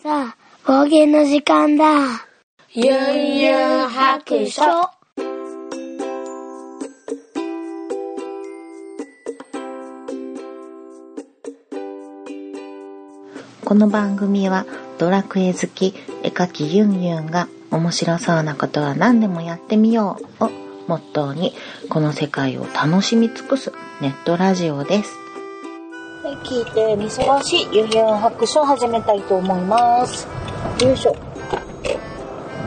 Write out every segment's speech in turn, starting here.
さあ、方言の時間だ。ゆんゆん白書。この番組はドラクエ好き絵描きユンユンが面白そうなことは何でもやってみようをモットーにこの世界を楽しみ尽くすネットラジオです。聞いてみそらしいゆんゆん白書を始めたいと思います。よいしょ。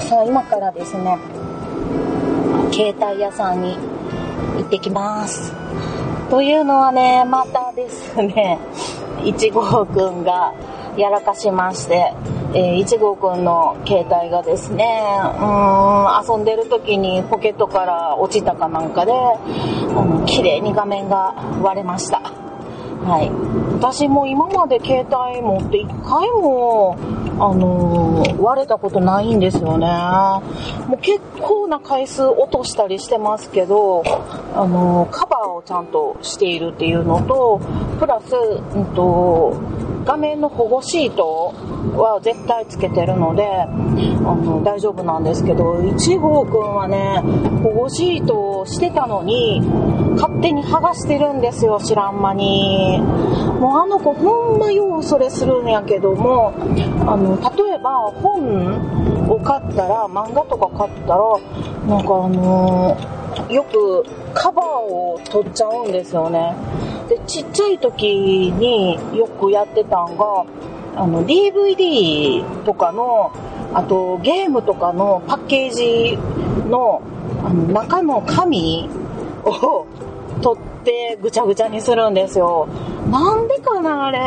さあ、今からですね、携帯屋さんに行ってきます。というのはね、またですね、1号くんがやらかしまして、えー、1号くんの携帯がですね、うーん、遊んでる時にポケットから落ちたかなんかで、うん、綺麗に画面が割れました。はい。私も今まで携帯持って一回も、あのー割れたことないんですよね。もう結構な回数落としたりしてますけど、あのーカバーをちゃんとしているっていうのと、プラス、うんと、画面の保護シートは絶対つけてるので、あの、大丈夫なんですけど、1号くんはね、保護シートをしてたのに、勝手に剥がしてるんですよ、知らん間に。もうあの子ほんまようそれするんやけども、あの、例えば本を買ったら、漫画とか買ったら、なんかあのよくカバーを取っちゃうんですよね。で、ちっちゃい時によくやってたんが、あの、DVD とかの、あとゲームとかのパッケージのあの中の紙を取ってぐちゃぐちゃにするんですよ。なんでかなあれ。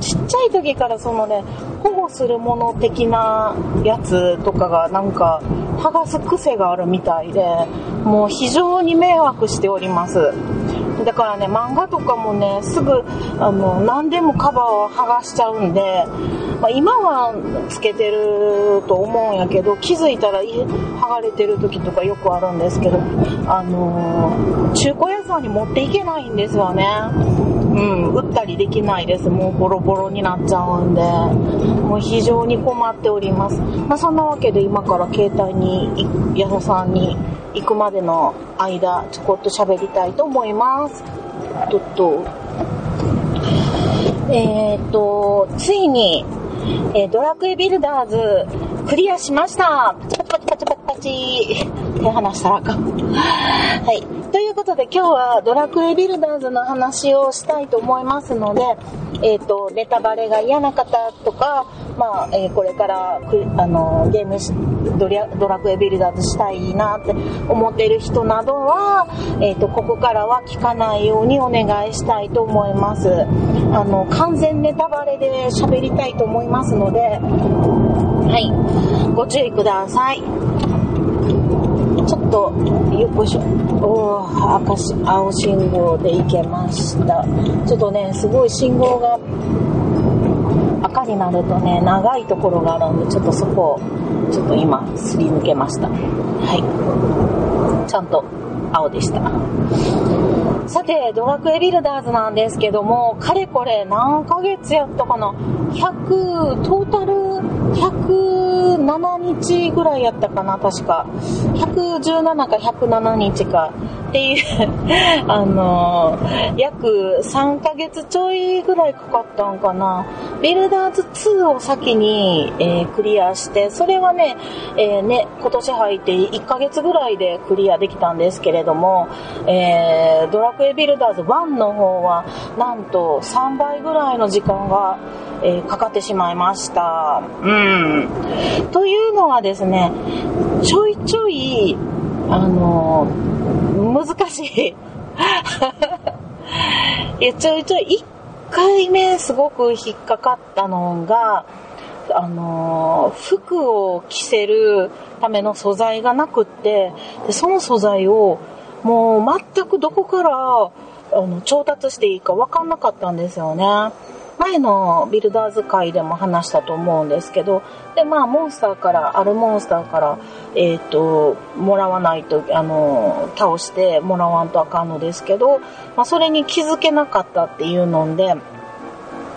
ちっちゃい時からそのね、保護するもの的なやつとかがなんか剥がす癖があるみたいで、もう非常に迷惑しております。だからね、漫画とかもね、すぐ、あの、何でもカバーを剥がしちゃうんで、まあ、今はつけてると思うんやけど、気づいたら剥がれてる時とかよくあるんですけど、あのー中古屋さんに持っていけないんですよね。うん、売ったりできないです。もうボロボロになっちゃうんで、もう非常に困っております。まあ、そんなわけで今から携帯に、矢野さんに行くまでの間、ちょこっと喋りたいと思います。とっと、えーっと、ついに、えードラクエビルダーズクリアしましたパチパチパチパチパチパチ手離したらあかん。はい。ということで今日はドラクエビルダーズの話をしたいと思いますので、えっ、と、ネタバレが嫌な方とか、まあ、えーこれからくあのゲームドラクエビルダーズしたいなって思ってる人などは、えっ、と、ここからは聞かないようにお願いしたいと思います。あの、完全ネタバレで喋りたいと思いますので、はい。ご注意ください。ちょっと、よっこいしょ。おー赤し、青信号で行けました。ちょっとね、すごい信号が赤になるとね、長いところがあるんで、ちょっとそこを、ちょっと今、すり抜けました。はい。ちゃんと青でした。さて、ドラクエビルダーズなんですけども、かれこれ何ヶ月やったかな ?100、トータル100 17日ぐらいやったかな、確か。117か107日か。っていう、あのー約3ヶ月ちょいぐらいかかったんかな。ビルダーズ2を先に、えークリアして、それはね、えーね、今年入って1ヶ月ぐらいでクリアできたんですけれども、えドラクエビルダーズ1の方は、なんと3倍ぐらいの時間が、えーかかってしまいました。うん。というのはですね、ちょいちょい、あのー難しい。いや、ちょいちょい、1回目すごく引っかかったのが、あのー服を着せるための素材がなくって、でその素材をもう全くどこからあの調達していいか分かんなかったんですよね。前のビルダーズ会でも話したと思うんですけど、で、まあ、モンスターから、あるモンスターから、えっ、と、もらわないと、あの、倒してもらわんとあかんのですけど、まあ、それに気づけなかったっていうので、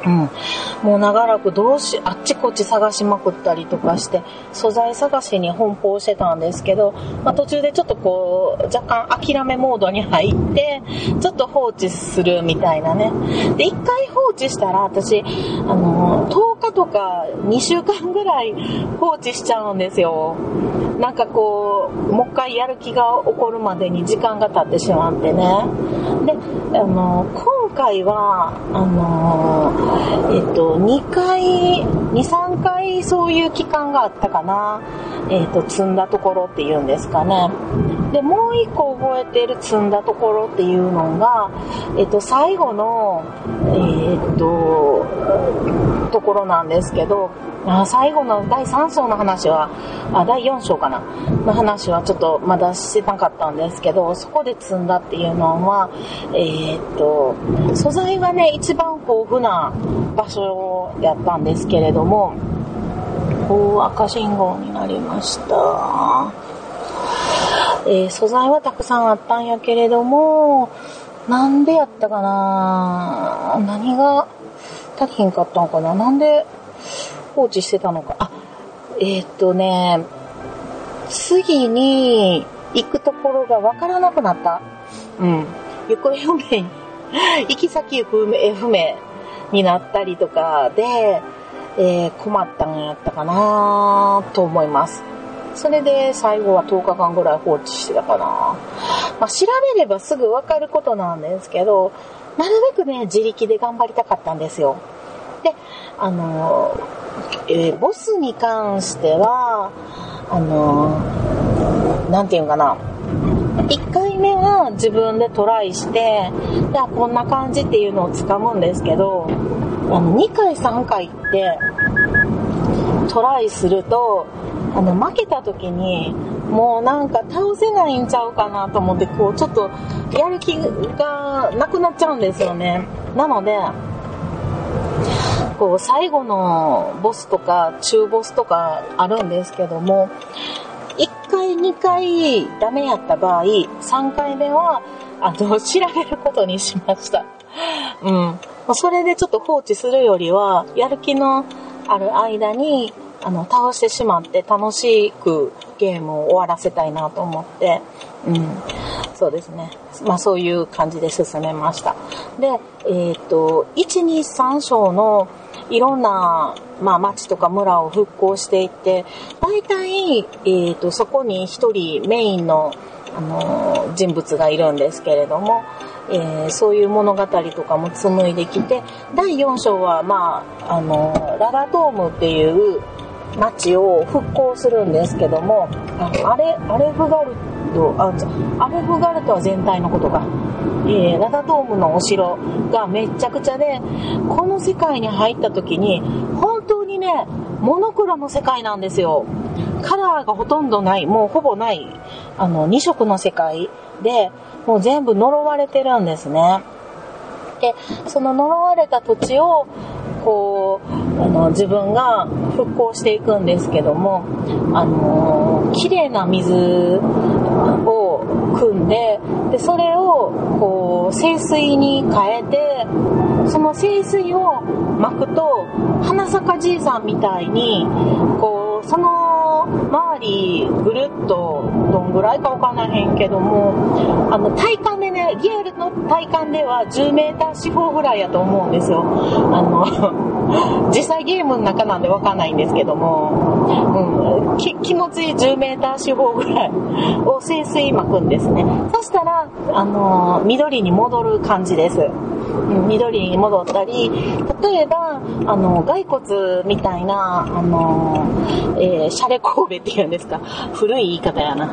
うん、もう長らくどうし、あっちこっち探しまくったりとかして、素材探しに奔放してたんですけど、まあ、途中でちょっとこう、若干諦めモードに入って、ちょっと放置するみたいなね。で、一回放置したら、私、あの、10日とか2週間ぐらい放置しちゃうんですよ。なんかこう、もう一回やる気が起こるまでに時間が経ってしまってね。で、あの、今回は、あの、えっと、2回、2、3回そういう期間があったかな。えっと、積んだところっていうんですかね。で、もう一個覚えてる積んだところっていうのが、えっと、最後の、えっと、ところなんですけど、あ最後の第3章の話は、あ、第4章かなの話はちょっとまだしてなかったんですけど、そこで積んだっていうのは、えー、っと、素材がね、一番豊富な場所やったんですけれども、こう赤信号になりました。えー、素材はたくさんあったんやけれども、なんでやったかな？何が足りひんかったのかな？なんで放置してたのか？あ、えー、っとね、次に行くところがわからなくなった。うん。行方不明、行き先行方不明になったりとかで、えー、困ったんやったかなと思います。それで最後は10日間ぐらい放置してたかな。まあ、調べればすぐわかることなんですけど、なるべくね、自力で頑張りたかったんですよ。で、あのえー、ボスに関しては、あのなんていうかな、1回目は自分でトライして、じゃあこんな感じっていうのをつかむんですけど、あの2回3回ってトライすると、あの負けた時にもうなんか倒せないんちゃうかなと思ってこうちょっとやる気がなくなっちゃうんですよね。なのでこう最後のボスとか中ボスとかあるんですけども1回2回ダメやった場合3回目はあの調べることにしました。うん。それでちょっと放置するよりはやる気のある間にあの倒してしまって楽しくゲームを終わらせたいなと思って、うん、そうですね。まあそういう感じで進めました。で、えっ、ー、と、1、2、3章のいろんな、まあ、町とか村を復興していって、大体、えっ、ー、と、そこに一人メインの、あの人物がいるんですけれども、えー、そういう物語とかも紡いできて、第4章は、まあ、あのララドームっていう、町を復興するんですけども、あれ、アレフガルト、あ、アレフガルトは全体のことか。えー、ラダドームのお城がめっちゃくちゃで、この世界に入った時に、本当にね、モノクロの世界なんですよ。カラーがほとんどない、もうほぼない、あの、2色の世界で、もう全部呪われてるんですね。で、その呪われた土地を、こうあの自分が復興していくんですけどもあの綺麗な水を汲んででそれをこう清水に変えてその清水を巻くと花咲じいさんみたいにこうその周りぐるっとどんぐらいかわからへんけどもあの体感でねリアルの体感では 10m 四方ぐらいやと思うんですよ。あの実際ゲームの中なんでわかんないんですけども、うん、気持ちいい 10m 四方ぐらいを清水巻くんですね。そしたらあの緑に戻る感じです、うん、緑に戻ったり例えばあの骸骨みたいなあの、えー、シャレ神戸っていうんですか。古い言い方やな。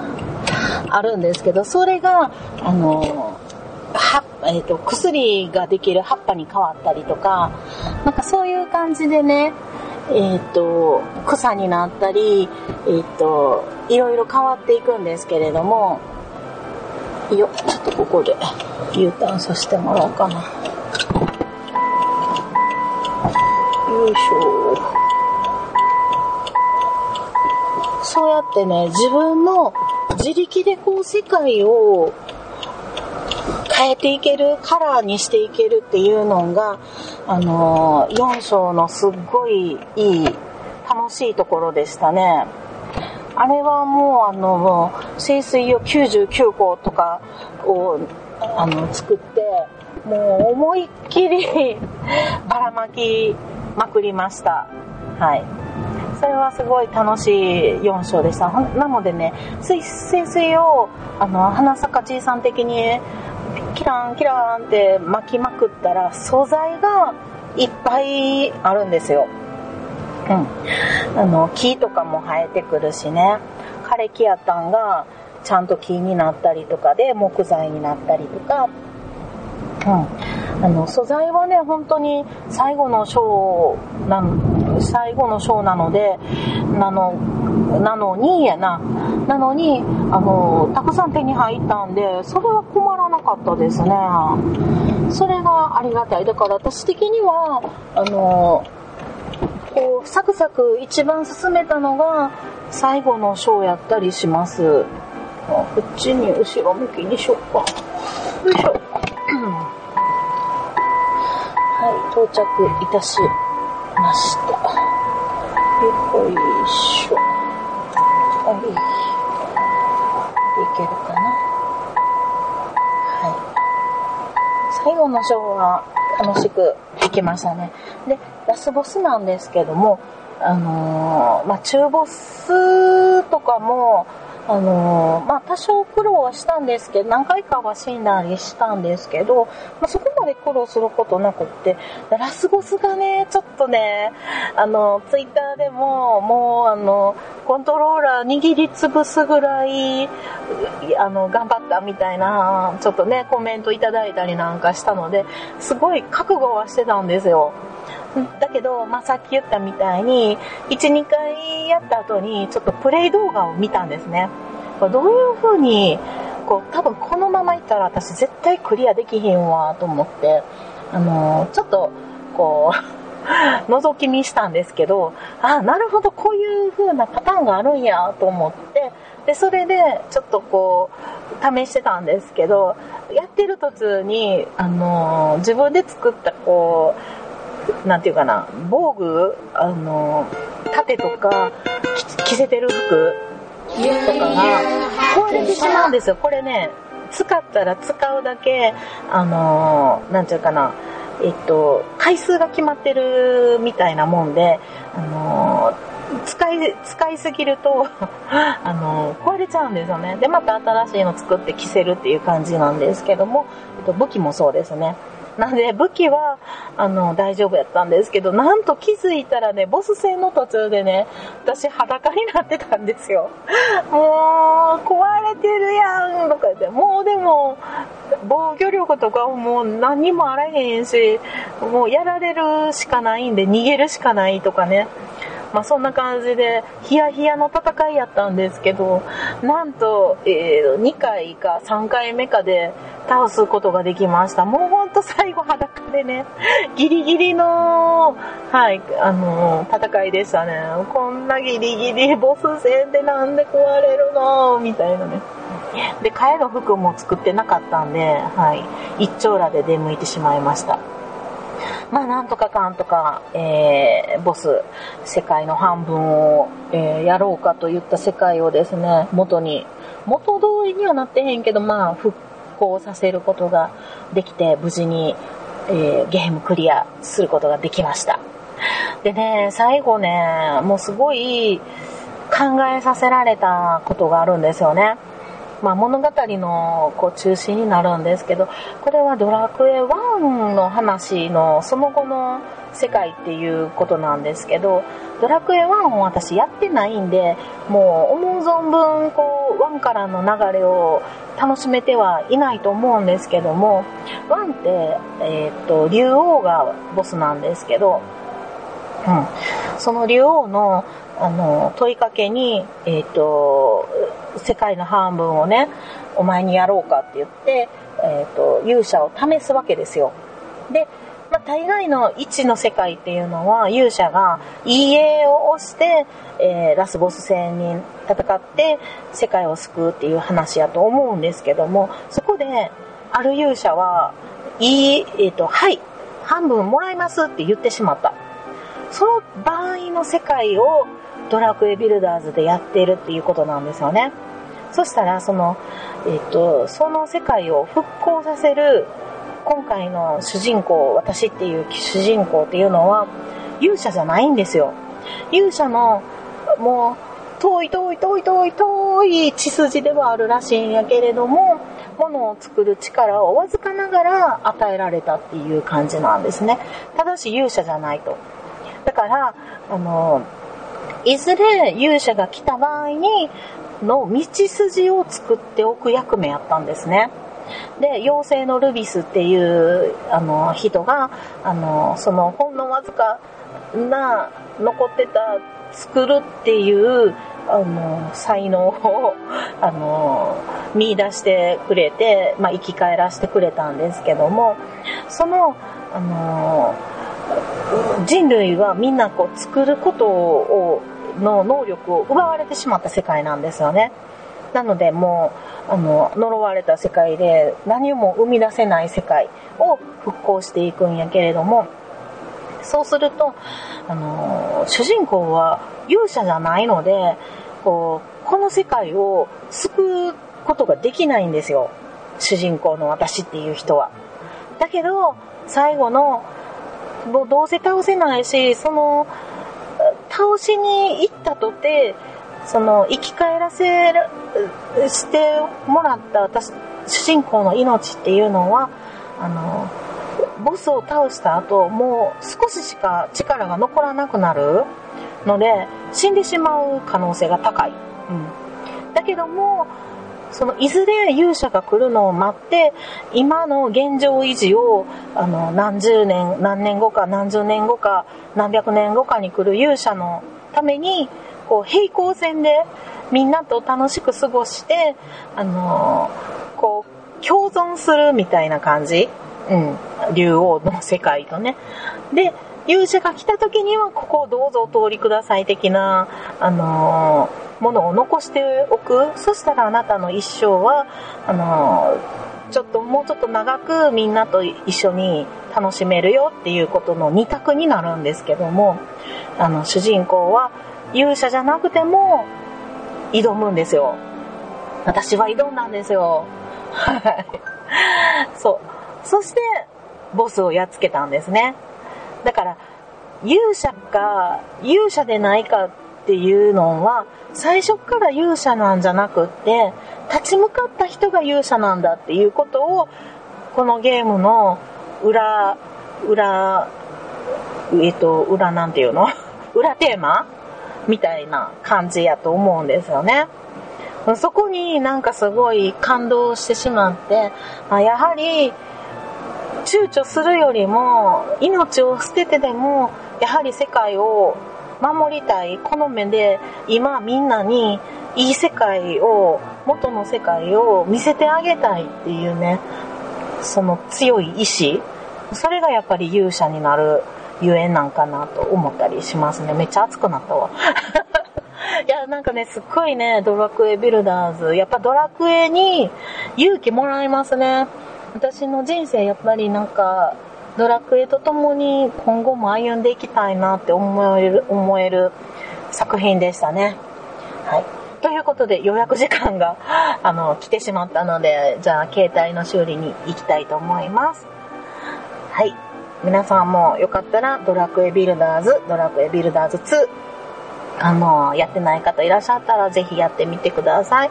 あるんですけどそれがあのはえーと、薬ができる葉っぱに変わったりとかなんかそういう感じでねえっ、ー、と草になったり、えーと、いろいろ変わっていくんですけれどもよちょっとここで U ターンさせてもらおうかな。よいしょ。そうやってね自分の自力でこう世界を変えていけるカラーにしていけるっていうのがあのー、4章のすっごいいい、楽しいところでしたね。あれはもうあの、清水を99個とかをあの作って、もう思いっきりばらまきまくりました。はい。それはすごい楽しい4章でした。なのでね、水水を、あの、花坂じいさん的に、キランキランって巻きまくったら、素材がいっぱいあるんですよ。うん。あの、木とかも生えてくるしね。枯れ木やったんが、ちゃんと木になったりとかで木材になったりとか、うん、あの素材はね本当に最後の章な最後の章なのでなのなのにやななのにあのたくさん手に入ったんでそれは困らなかったですね。それがありがたい。だから私的にはあのこうサクサク一番進めたのが最後の章やったりします。こっちに後ろ向きにしよっか。よいしょ。はい到着いたしました。よいしょ。けるかな？はい。最後のショーは楽しくできましたね。でラスボスなんですけどもあのー、まあ中ボスとかもあのまあ、多少苦労はしたんですけど、何回かは死んだりしたんですけど、まあ、そこまで苦労することなくって、ラスボスがね、ちょっとね、あの、ツイッターでも、もう、あの、コントローラー握りつぶすぐらい、あの、頑張ったみたいな、ちょっとね、コメントいただいたりなんかしたので、すごい覚悟はしてたんですよ。だけど、まあ、さっき言ったみたいに、1、2回やった後に、ちょっとプレイ動画を見たんですね。どういう風に、こう、多分このままいったら私絶対クリアできひんわ、と思って、あの、ちょっと、こう、覗き見したんですけど、あ、なるほど、こういう風なパターンがあるんや、と思って、で、それで、ちょっとこう、試してたんですけど、やってる途中に、あのー、自分で作った、こう、なんていうかな、防具、あの、盾とか、着せてる服とかが壊れてしまうんですよ。これね、使ったら使うだけ、あの、なんていうかな、えっと、回数が決まってるみたいなもんで、あの、使い、使いすぎると あの、壊れちゃうんですよね。で、また新しいの作って着せるっていう感じなんですけども、えっと、武器もそうですね。なんで武器は、あの、大丈夫やったんですけど、なんと気づいたらね、ボス戦の途中でね、私裸になってたんですよ。もう、壊れてるやんとか言って、もうでも、防御力とかもう何にもあらへんし、もうやられるしかないんで逃げるしかないとかね。まあ、そんな感じで、ヒヤヒヤの戦いやったんですけど、なんと、えー、2回か3回目かで倒すことができました。もうほんと最後裸でね、ギリギリの、はい、あの、戦いでしたね。こんなギリギリボス戦でなんで壊れるの？みたいなね。で、替えの服も作ってなかったんで、はい、一丁羅で出向いてしまいました。まあ、なんとかかんとか、えー、ボス、世界の半分を、えー、やろうかといった世界をですね、元に、元通りにはなってへんけど、まあ、復行させることができて、無事に、えー、ゲームクリアすることができました。でね、最後ね、もうすごい考えさせられたことがあるんですよね。まあ、物語のこう中心になるんですけどこれは「ドラクエ1」の話のその後の世界っていうことなんですけど「ドラクエ1」を私やってないんでもう思う存分こう1からの流れを楽しめてはいないと思うんですけども1って、えー、っと竜王がボスなんですけど、うん、その竜王のあの問いかけに、えー、と世界の半分をね、お前にやろうかって言って、え、ー、と、勇者を試すわけですよ。で、まあ、大概の1の世界っていうのは、勇者が EA を押して、えー、ラスボス戦に戦って世界を救うっていう話やと思うんですけども、そこで、ある勇者は、いい、えっ、ー、と、はい、半分もらいますって言ってしまったその場合の世界をドラクエビルダーズでやっているっていうことなんですよね。そしたらその、えっと、その世界を復興させる今回の主人公私っていう主人公っていうのは勇者じゃないんですよ。勇者のもう遠い遠い遠い遠い遠い血筋ではあるらしいんやけれども物を作る力をわずかながら与えられたっていう感じなんですね。ただし勇者じゃないと。だからあのいずれ勇者が来た場合にの道筋を作っておく役目やったんですね。で、妖精のルビスっていうあの人が、あの、そのほんのわずかな残ってた作るっていうあの才能をあの見出してくれて、まあ、生き返らせてくれたんですけどもそのあの人類はみんなこう作ることをの能力を奪われてしまった世界なんですよね。なのでもうあの呪われた世界で何も生み出せない世界を復興していくんやけれどもそうするとあの主人公は勇者じゃないのでこうこの世界を救うことができないんですよ主人公の私っていう人は。だけど最後のもうどうせ倒せないしその倒しに行ったとてその生き返らせるしてもらった私主人公の命っていうのはあのボスを倒した後もう少ししか力が残らなくなるので死んでしまう可能性が高い、うん、だけどもそのいずれ勇者が来るのを待って今の現状維持をあの何十年何年後か何十年後か何百年後かに来る勇者のためにこう平行線でみんなと楽しく過ごしてあのこう共存するみたいな感じ、うん、竜王の世界とね。で勇者が来た時にはここをどうぞお通りください的なあのーものを残しておく。そしたらあなたの一生はあのちょっともうちょっと長くみんなと一緒に楽しめるよっていうことの2択になるんですけどもあの主人公は勇者じゃなくても挑むんですよ。私は挑んだんですよ。はい。そう。そしてボスをやっつけたんですね。だから勇者か勇者でないかっていうのは最初から勇者なんじゃなくって立ち向かった人が勇者なんだっていうことをこのゲームの裏裏えっと裏なんていうの？裏テーマ？みたいな感じやと思うんですよね。そこになんかすごい感動してしまって、あやはり躊躇するよりも命を捨ててでもやはり世界を守りたいこの目で今みんなにいい世界を元の世界を見せてあげたいっていうねその強い意志。それがやっぱり勇者になるゆえなんかなと思ったりしますね。めっちゃ熱くなったわ。いやなんかねすっごいねドラクエビルダーズ。やっぱドラクエに勇気もらいますね。私の人生やっぱりなんかドラクエとともに今後も歩んでいきたいなって思える思える作品でしたね。はい。ということで予約時間が あの来てしまったので、じゃあ携帯の修理に行きたいと思います。はい。皆さんもよかったらドラクエビルダーズ、ドラクエビルダーズ2あの、やってない方いらっしゃったらぜひやってみてください。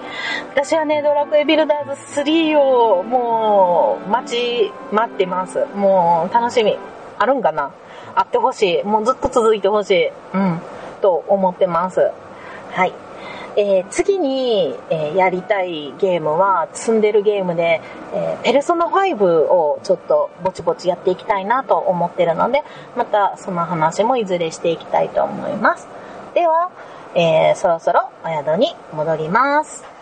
私はね、ドラクエビルダーズ3をもう待ち、待ってます。もう楽しみ。あるんかな？あってほしい。もうずっと続いてほしい。うん。と思ってます。はい。えー、次に、えー、やりたいゲームは積んでるゲームで、えー、ペルソナ5をちょっとぼちぼちやっていきたいなと思ってるので、またその話もいずれしていきたいと思います。では、えー、そろそろお宿に戻ります。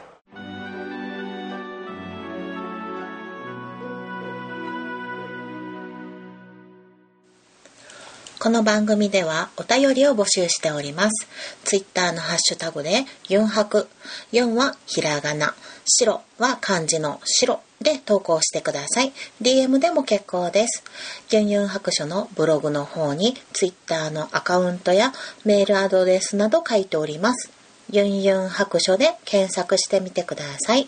この番組ではお便りを募集しております。ツイッターのハッシュタグで、ユンハク。ユンはひらがな。白は漢字の白で投稿してください。DM でも結構です。ユンユン白書のブログの方にツイッターのアカウントやメールアドレスなど書いております。ユンユン白書で検索してみてください。